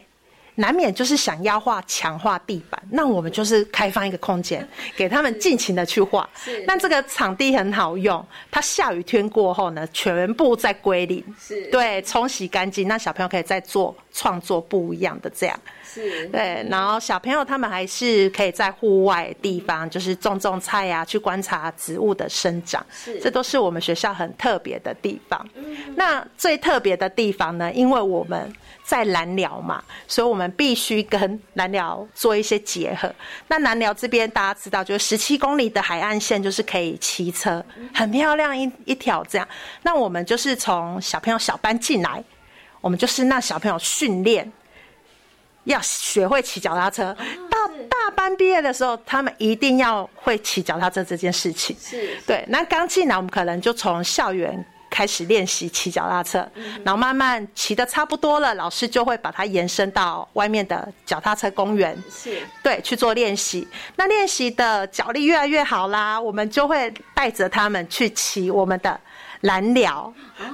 难免就是想要画强化地板，那我们就是开放一个空间，给他们尽情的去画。那这个场地很好用，它下雨天过后呢，全部在归零，是，对，冲洗干净，那小朋友可以再做创作不一样的这样。是，对，然后小朋友他们还是可以在户外地方，就是种种菜呀，去观察植物的生长。是，这都是我们学校很特别的地方。那最特别的地方呢，因为我们。在南寮嘛，所以我们必须跟南寮做一些结合。那南寮这边大家知道，就是十七公里的海岸线，就是可以骑车，很漂亮一一条这样。那我们就是从小朋友小班进来，我们就是让小朋友训练，要学会骑脚踏车。到大班毕业的时候，他们一定要会骑脚踏车这件事情。是对。那刚进来，我们可能就从校园。开始练习骑脚踏车，然后慢慢骑的差不多了，老师就会把它延伸到外面的脚踏车公园，是对去做练习。那练习的脚力越来越好啦，我们就会带着他们去骑我们的蓝寮，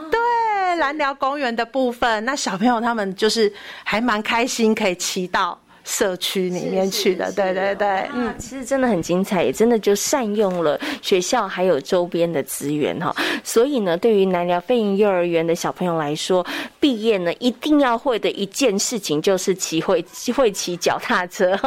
对蓝寮公园的部分。那小朋友他们就是还蛮开心，可以骑到。社区里面去的，对对对，嗯，其实真的很精彩，也真的就善用了学校还有周边的资源哈。所以呢，对于南寮飞营幼儿园的小朋友来说，毕业呢一定要会的一件事情就是骑会会骑脚踏车。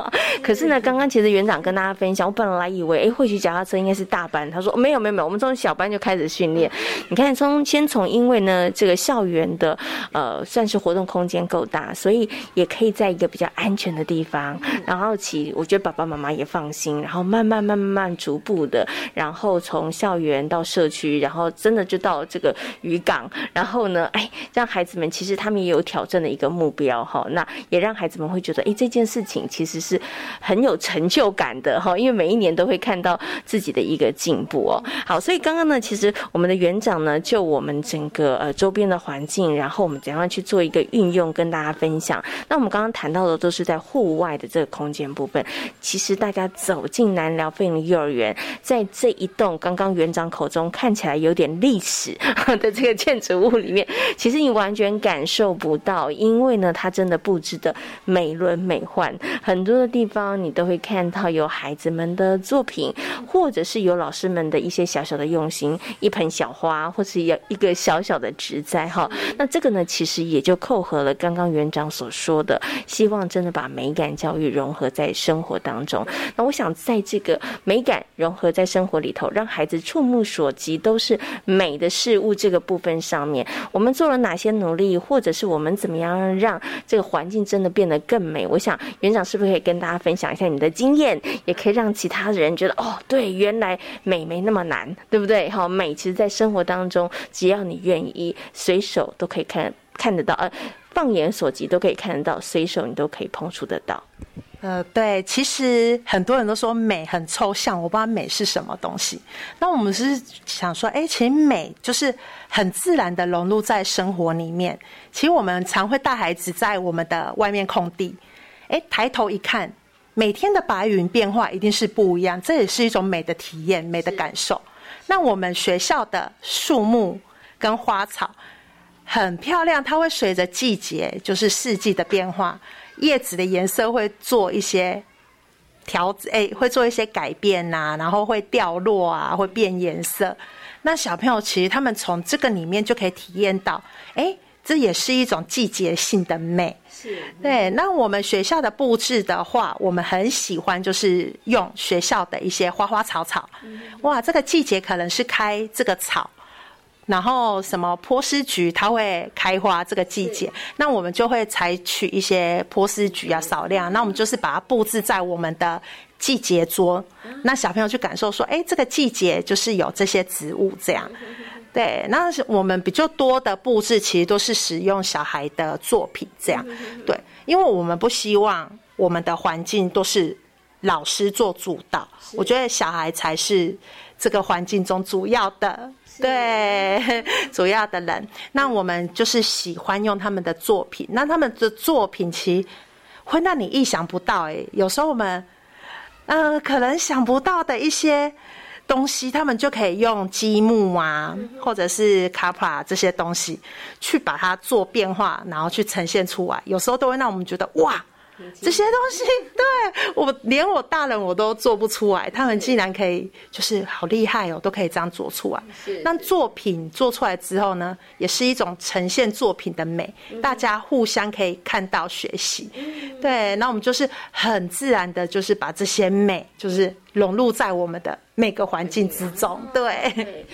可是呢，刚刚其实园长跟大家分享，我本来以为哎会骑脚踏车应该是大班，他说没有没有没有，我们从小班就开始训练。你看，从先从因为呢这个校园的呃算是活动空间够大，所以也可以在一个比较安全的。地地方，然后其，我觉得爸爸妈妈也放心，然后慢慢慢慢逐步的，然后从校园到社区，然后真的就到这个渔港，然后呢，哎，让孩子们其实他们也有挑战的一个目标哈，那也让孩子们会觉得，哎，这件事情其实是很有成就感的哈，因为每一年都会看到自己的一个进步哦。好，所以刚刚呢，其实我们的园长呢，就我们整个呃周边的环境，然后我们怎样去做一个运用，跟大家分享。那我们刚刚谈到的都是在户。户外的这个空间部分，其实大家走进南寮飞鹰幼儿园，在这一栋刚刚园长口中看起来有点历史的这个建筑物里面，[LAUGHS] 其实你完全感受不到，因为呢，它真的布置的美轮美奂，很多的地方你都会看到有孩子们的作品，或者是有老师们的一些小小的用心，一盆小花，或是有一个小小的植栽哈。那这个呢，其实也就扣合了刚刚园长所说的，希望真的把美。美感教育融合在生活当中，那我想在这个美感融合在生活里头，让孩子触目所及都是美的事物这个部分上面，我们做了哪些努力，或者是我们怎么样让这个环境真的变得更美？我想园长是不是可以跟大家分享一下你的经验，也可以让其他人觉得哦，对，原来美没那么难，对不对？好，美其实在生活当中，只要你愿意，随手都可以看看得到，呃。放眼所及都可以看得到，随手你都可以碰触得到。呃，对，其实很多人都说美很抽象，我不知道美是什么东西。那我们是想说，哎，其实美就是很自然的融入在生活里面。其实我们常会带孩子在我们的外面空地，哎，抬头一看，每天的白云变化一定是不一样，这也是一种美的体验、美的感受。那我们学校的树木跟花草。很漂亮，它会随着季节，就是四季的变化，叶子的颜色会做一些调，哎，会做一些改变呐，然后会掉落啊，会变颜色。那小朋友其实他们从这个里面就可以体验到，哎，这也是一种季节性的美。是，对。那我们学校的布置的话，我们很喜欢就是用学校的一些花花草草。哇，这个季节可能是开这个草。然后什么波斯菊它会开花这个季节，那我们就会采取一些波斯菊啊少量，那我们就是把它布置在我们的季节桌，那小朋友去感受说，哎，这个季节就是有这些植物这样。[LAUGHS] 对，那我们比较多的布置其实都是使用小孩的作品这样。对，因为我们不希望我们的环境都是老师做主导，我觉得小孩才是这个环境中主要的，对，主要的人。那我们就是喜欢用他们的作品，那他们的作品其实会让你意想不到。哎，有时候我们。呃，可能想不到的一些东西，他们就可以用积木啊，或者是卡帕这些东西，去把它做变化，然后去呈现出来。有时候都会让我们觉得哇。这些东西，对我连我大人我都做不出来，他们竟然可以，就是好厉害哦，都可以这样做出来。那作品做出来之后呢，也是一种呈现作品的美，大家互相可以看到学习。对，那我们就是很自然的，就是把这些美，就是融入在我们的每个环境之中。对。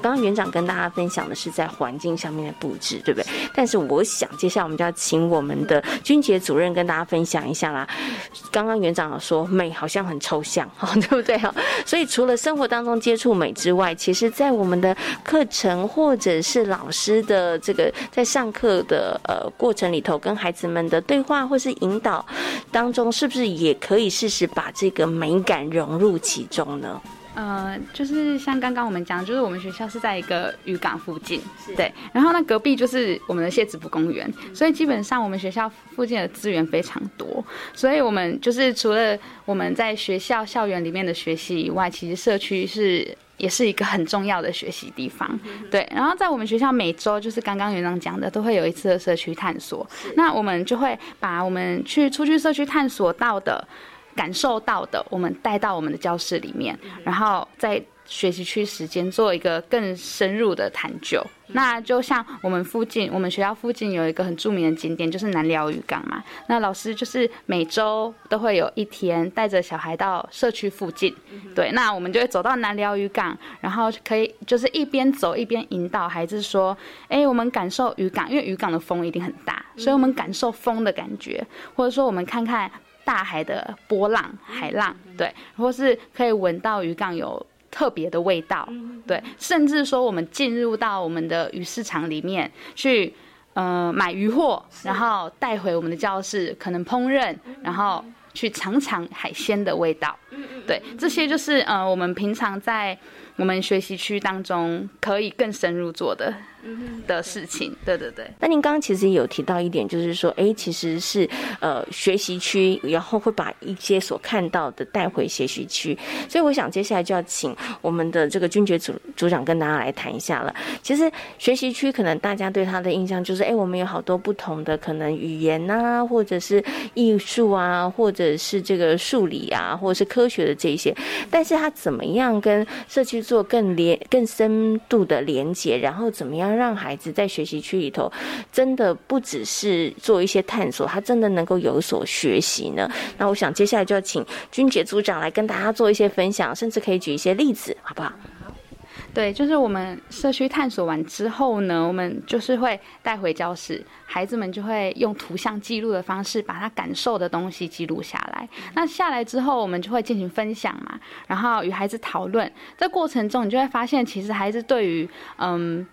刚刚园长跟大家分享的是在环境上面的布置，对不对？但是我想，接下来我们就要请我们的君杰主任跟大家分享一下啦。刚刚园长说美好像很抽象，哈，[LAUGHS] 对不对？哈，所以除了生活当中接触美之外，其实在我们的课程或者是老师的这个在上课的呃过程里头，跟孩子们的对话或是引导当中，是不是也可以试试把这个美感融入其中呢？呃，就是像刚刚我们讲，就是我们学校是在一个渔港附近，对，然后那隔壁就是我们的谢子埔公园，所以基本上我们学校附近的资源非常多，所以我们就是除了我们在学校校园里面的学习以外，其实社区是也是一个很重要的学习地方，对。然后在我们学校每周就是刚刚园长讲的，都会有一次的社区探索，那我们就会把我们去出去社区探索到的。感受到的，我们带到我们的教室里面，然后在学习区时间做一个更深入的探究。那就像我们附近，我们学校附近有一个很著名的景点，就是南寮渔港嘛。那老师就是每周都会有一天带着小孩到社区附近，对，那我们就会走到南寮渔港，然后可以就是一边走一边引导孩子说：“哎，我们感受渔港，因为渔港的风一定很大，所以我们感受风的感觉，或者说我们看看。”大海的波浪、海浪，对，或是可以闻到鱼港有特别的味道，对，甚至说我们进入到我们的鱼市场里面去，呃，买鱼货，然后带回我们的教室，可能烹饪，然后去尝尝海鲜的味道，对，这些就是呃，我们平常在我们学习区当中可以更深入做的。的事情，对对对。那您刚刚其实有提到一点，就是说，哎，其实是呃学习区，然后会把一些所看到的带回学习区。所以我想接下来就要请我们的这个军爵组组长跟大家来谈一下了。其实学习区可能大家对他的印象就是，哎，我们有好多不同的可能语言啊，或者是艺术啊，或者是这个数理啊，或者是科学的这一些。但是他怎么样跟社区做更连、更深度的连接，然后怎么样？让孩子在学习区里头，真的不只是做一些探索，他真的能够有所学习呢。那我想接下来就要请君杰组长来跟大家做一些分享，甚至可以举一些例子，好不好？对，就是我们社区探索完之后呢，我们就是会带回教室，孩子们就会用图像记录的方式，把他感受的东西记录下来。那下来之后，我们就会进行分享嘛，然后与孩子讨论。在过程中，你就会发现，其实孩子对于嗯。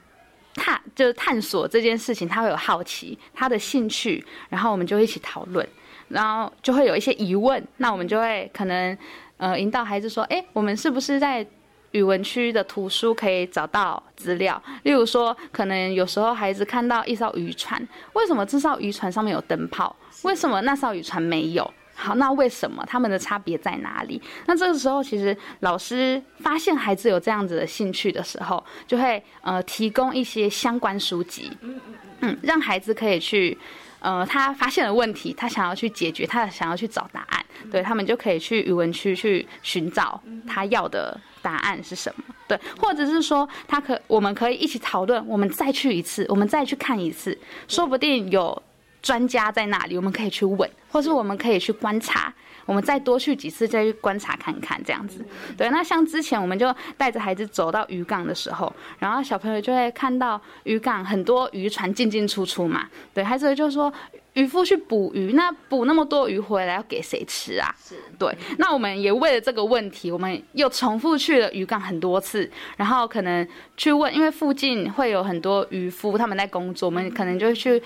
探就是探索这件事情，他会有好奇，他的兴趣，然后我们就一起讨论，然后就会有一些疑问，那我们就会可能呃引导孩子说，哎，我们是不是在语文区的图书可以找到资料？例如说，可能有时候孩子看到一艘渔船，为什么这艘渔船上面有灯泡？为什么那艘渔船没有？好，那为什么？他们的差别在哪里？那这个时候，其实老师发现孩子有这样子的兴趣的时候，就会呃提供一些相关书籍，嗯嗯嗯，让孩子可以去，呃，他发现了问题，他想要去解决，他想要去找答案，对他们就可以去语文区去寻找他要的答案是什么，对，或者是说他可我们可以一起讨论，我们再去一次，我们再去看一次，说不定有。专家在那里，我们可以去问，或是我们可以去观察。我们再多去几次，再去观察看看，这样子。对，那像之前我们就带着孩子走到渔港的时候，然后小朋友就会看到渔港很多渔船进进出出嘛。对，孩子就说渔夫去捕鱼，那捕那么多鱼回来要给谁吃啊？是。对，那我们也为了这个问题，我们又重复去了渔港很多次，然后可能去问，因为附近会有很多渔夫他们在工作，我们可能就去。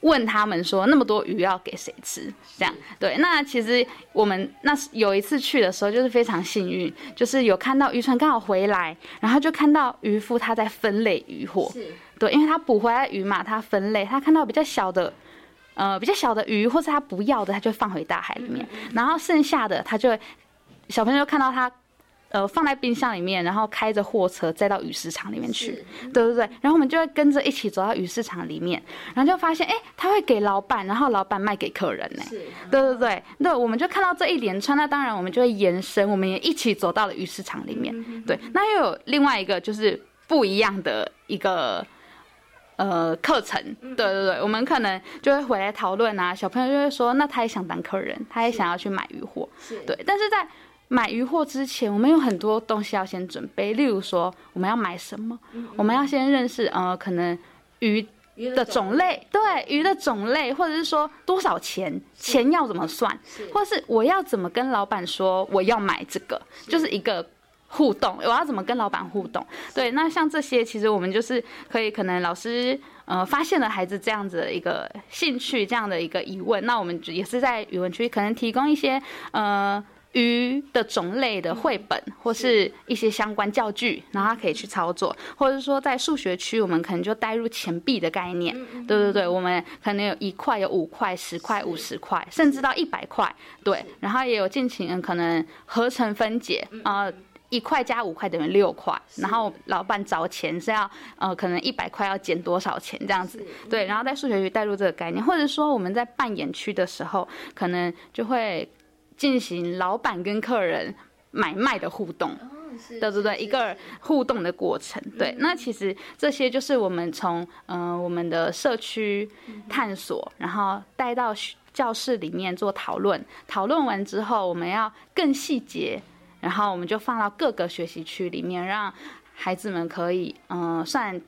问他们说那么多鱼要给谁吃？这样对。那其实我们那有一次去的时候，就是非常幸运，就是有看到渔船刚好回来，然后就看到渔夫他在分类渔获。是。对，因为他捕回来鱼嘛，他分类，他看到比较小的，呃，比较小的鱼，或是他不要的，他就放回大海里面。然后剩下的，他就小朋友看到他。呃，放在冰箱里面，然后开着货车再到鱼市场里面去，对对对。然后我们就会跟着一起走到鱼市场里面，然后就发现，哎，他会给老板，然后老板卖给客人呢。对对对，那我们就看到这一连串，那当然我们就会延伸，我们也一起走到了鱼市场里面。对，那又有另外一个就是不一样的一个呃课程。对对对，我们可能就会回来讨论啊，小朋友就会说，那他也想当客人，他也想要去买鱼货。对，但是在买鱼货之前，我们有很多东西要先准备，例如说我们要买什么，我们要先认识呃，可能鱼的种类，对鱼的种类，或者是说多少钱，钱要怎么算，或是我要怎么跟老板说我要买这个，就是一个互动，我要怎么跟老板互动？对，那像这些，其实我们就是可以，可能老师呃发现了孩子这样子的一个兴趣，这样的一个疑问，那我们也是在语文区可能提供一些呃。鱼的种类的绘本，或是一些相关教具，然后他可以去操作，或者是说在数学区，我们可能就带入钱币的概念，对对对，我们可能有一块、有五块、十块、五十块，甚至到一百块，对，然后也有进行可能合成分解，啊，一块加五块等于六块，然后老板找钱是要，呃，可能一百块要减多少钱这样子，对，然后在数学区带入这个概念，或者说我们在扮演区的时候，可能就会。进行老板跟客人买卖的互动，对对对，一个互动的过程。对，那其实这些就是我们从嗯我们的社区探索，然后带到教室里面做讨论。讨论完之后，我们要更细节，然后我们就放到各个学习区里面，让孩子们可以嗯算。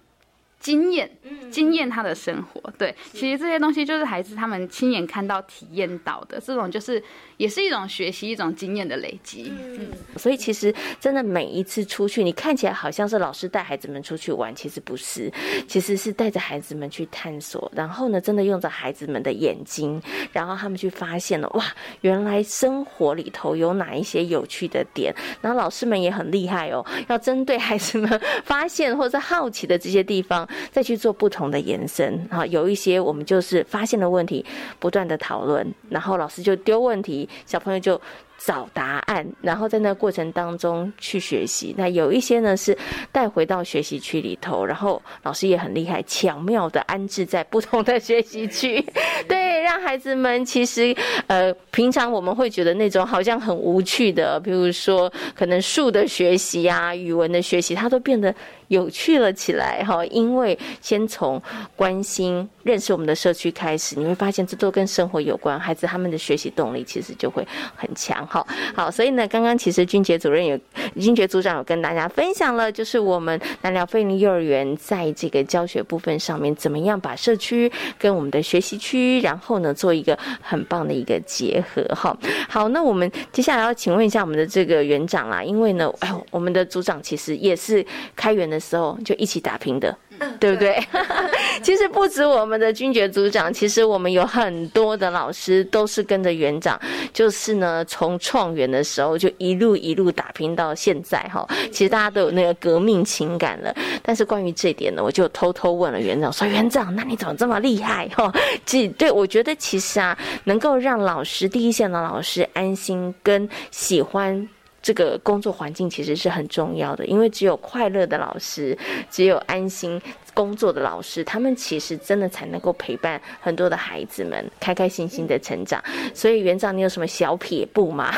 经验，经验他的生活，对，其实这些东西就是孩子他们亲眼看到、体验到的，这种就是也是一种学习、一种经验的累积。嗯，所以其实真的每一次出去，你看起来好像是老师带孩子们出去玩，其实不是，其实是带着孩子们去探索，然后呢，真的用着孩子们的眼睛，然后他们去发现了，哇，原来生活里头有哪一些有趣的点，然后老师们也很厉害哦，要针对孩子们发现或者好奇的这些地方。再去做不同的延伸，哈，有一些我们就是发现了问题，不断的讨论，然后老师就丢问题，小朋友就。找答案，然后在那过程当中去学习。那有一些呢是带回到学习区里头，然后老师也很厉害，巧妙的安置在不同的学习区，[LAUGHS] 对，让孩子们其实呃，平常我们会觉得那种好像很无趣的，比如说可能数的学习啊、语文的学习，它都变得有趣了起来哈。因为先从关心、认识我们的社区开始，你会发现这都跟生活有关，孩子他们的学习动力其实就会很强。好好，所以呢，刚刚其实君杰主任有，君杰组长有跟大家分享了，就是我们南寮飞林幼儿园在这个教学部分上面，怎么样把社区跟我们的学习区，然后呢，做一个很棒的一个结合。哈，好，那我们接下来要请问一下我们的这个园长啦，因为呢，哎，我们的组长其实也是开园的时候就一起打拼的。对不对？[LAUGHS] 其实不止我们的军爵组长，其实我们有很多的老师都是跟着园长，就是呢，从创园的时候就一路一路打拼到现在哈。其实大家都有那个革命情感了。但是关于这点呢，我就偷偷问了园长，说：“园长，那你怎么这么厉害？哈，这对我觉得其实啊，能够让老师第一线的老师安心跟喜欢。”这个工作环境其实是很重要的，因为只有快乐的老师，只有安心工作的老师，他们其实真的才能够陪伴很多的孩子们开开心心的成长。所以园长，你有什么小撇步吗？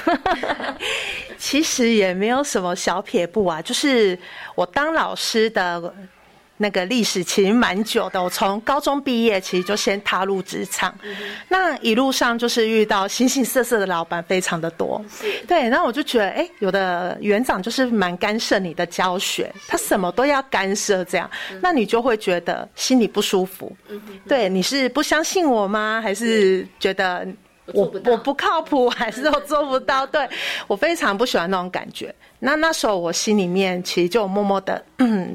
[LAUGHS] 其实也没有什么小撇步啊，就是我当老师的那个历史其实蛮久的，我从高中毕业其实就先踏入职场，那一路上就是遇到形形色色的老板非常的多，对，那我就觉得，哎，有的园长就是蛮干涉你的教学，他什么都要干涉，这样，那你就会觉得心里不舒服，对，你是不相信我吗？还是觉得？我我不靠谱，还是我做不到？对我非常不喜欢那种感觉。那那时候我心里面其实就默默的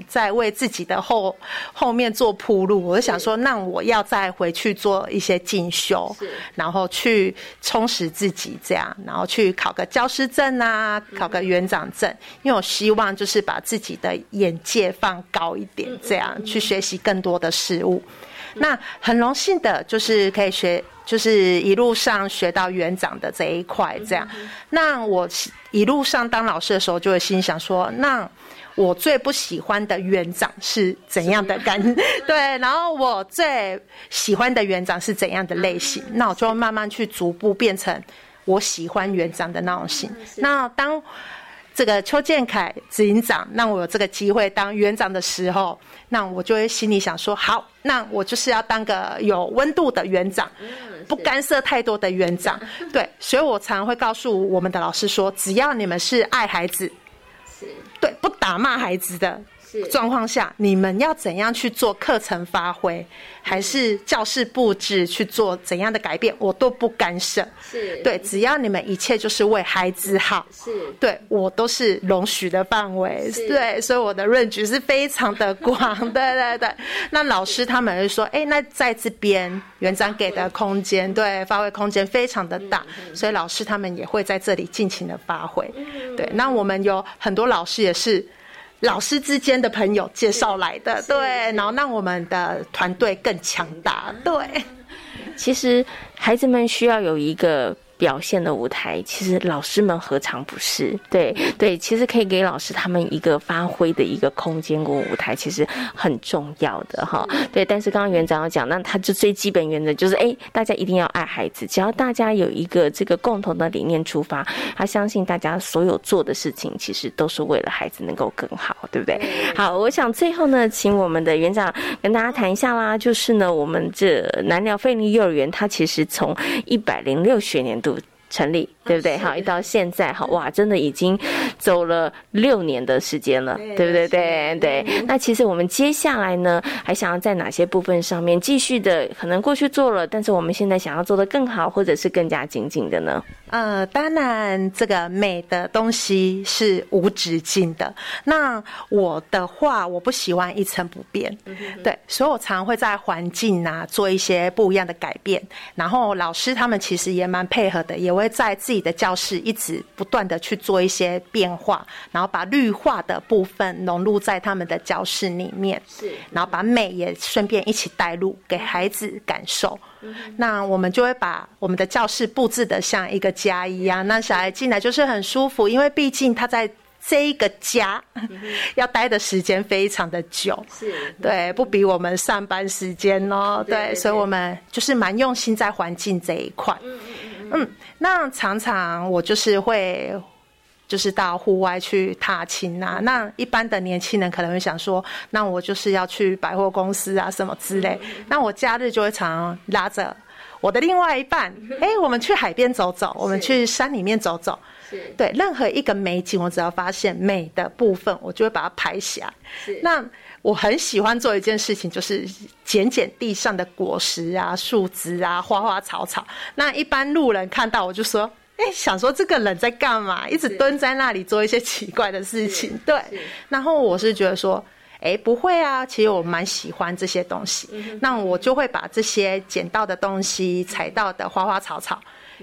在为自己的后后面做铺路。我就想说，那我要再回去做一些进修，然后去充实自己，这样，然后去考个教师证啊，考个园长证。因为我希望就是把自己的眼界放高一点，这样去学习更多的事物。那很荣幸的就是可以学。就是一路上学到园长的这一块，这样。那我一路上当老师的时候，就会心想说：那我最不喜欢的园长是怎样的感？[LAUGHS] 对，然后我最喜欢的园长是怎样的类型？那我就慢慢去逐步变成我喜欢园长的那种型。那当这个邱建凯执行长让我有这个机会当园长的时候，那我就会心里想说：好，那我就是要当个有温度的园长。不干涉太多的园长，[LAUGHS] 对，所以我常会告诉我们的老师说，只要你们是爱孩子，是对，不打骂孩子的。状况下，你们要怎样去做课程发挥，还是教室布置去做怎样的改变，我都不干涉。是对，只要你们一切就是为孩子好，是对我都是容许的范围。对，所以我的论据是非常的广。[LAUGHS] 对对对，那老师他们就说，哎，那在这边园长给的空间，对，发挥空间非常的大，所以老师他们也会在这里尽情的发挥。对，那我们有很多老师也是。老师之间的朋友介绍来的，对，然后让我们的团队更强大，对。其实孩子们需要有一个。表现的舞台，其实老师们何尝不是？对对，其实可以给老师他们一个发挥的一个空间跟舞台，其实很重要的哈。对，但是刚刚园长要讲，那他就最基本原则就是，哎，大家一定要爱孩子，只要大家有一个这个共同的理念出发，他相信大家所有做的事情，其实都是为了孩子能够更好，对不对？好，我想最后呢，请我们的园长跟大家谈一下啦，就是呢，我们这南寮费力幼儿园，它其实从一百零六学年度。成立对不对？好，一到现在，好哇，真的已经走了六年的时间了，对不对？对对。那其实我们接下来呢，还想要在哪些部分上面继续的？可能过去做了，但是我们现在想要做的更好，或者是更加紧紧的呢？呃，当然，这个美的东西是无止境的。那我的话，我不喜欢一成不变，对，所以我常会在环境啊做一些不一样的改变。然后老师他们其实也蛮配合的，也会在自己的教室一直不断的去做一些变化，然后把绿化的部分融入在他们的教室里面，是，然后把美也顺便一起带入给孩子感受。那我们就会把我们的教室布置的像一个家一样，那小孩进来就是很舒服，因为毕竟他在这一个家 [LAUGHS] 要待的时间非常的久，是。对，不比我们上班时间哦，对，所以我们就是蛮用心在环境这一块，嗯嗯嗯，那常常我就是会。就是到户外去踏青啊，那一般的年轻人可能会想说，那我就是要去百货公司啊什么之类。那我假日就会常拉着我的另外一半，哎，我们去海边走走，我们去山里面走走。对，任何一个美景，我只要发现美的部分，我就会把它拍下来。那我很喜欢做一件事情，就是捡捡地上的果实啊、树枝啊、花花草草。那一般路人看到我就说。哎，想说这个人在干嘛？一直蹲在那里做一些奇怪的事情。对，然后我是觉得说，哎，不会啊，其实我蛮喜欢这些东西。那我就会把这些捡到的东西、采到的花花草草，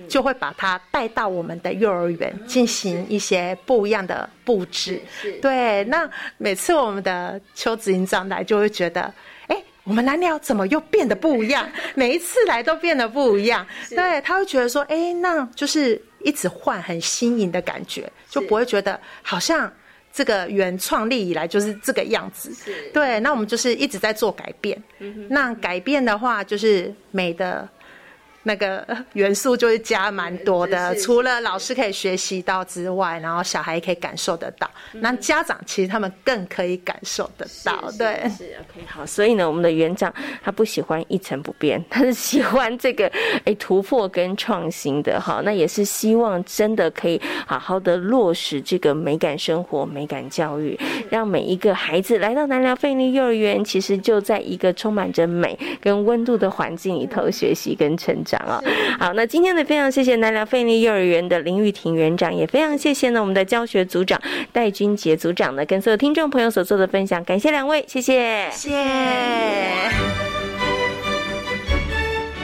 就会把它带到我们的幼儿园进行一些不一样的布置。对，那每次我们的邱子英长来，就会觉得，哎，我们蓝鸟怎么又变得不一样？每一次来都变得不一样。对，他会觉得说，哎，那就是。一直换很新颖的感觉，就不会觉得好像这个原创立以来就是这个样子。对，那我们就是一直在做改变。那改变的话，就是美的那个元素就是加蛮多的。除了老师可以学习到之外，然后小孩也可以感受得到，那家长其实他们更可以感受得到。对，是 OK 好。所以呢，我们的园长他不喜欢一成不变，他是喜欢这个哎突破跟创新的哈。那也是希望真的可以好好的落实这个美感生活、美感教育，让每一个孩子来到南寮费力幼儿园，其实就在一个充满着美跟温度的环境里头学习跟成长好，那今天呢，非常谢谢南梁费力幼儿园的林玉婷园长，也非常谢谢呢我们的教学组长戴君杰组长呢，跟所有听众朋友所做的分享，感谢两位，谢谢，谢。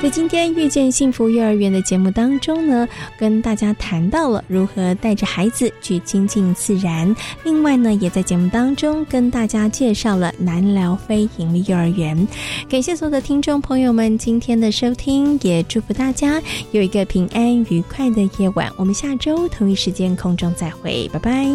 在今天遇见幸福幼儿园的节目当中呢，跟大家谈到了如何带着孩子去亲近自然。另外呢，也在节目当中跟大家介绍了南寮非盈利幼儿园。感谢所有的听众朋友们今天的收听，也祝福大家有一个平安愉快的夜晚。我们下周同一时间空中再会，拜拜。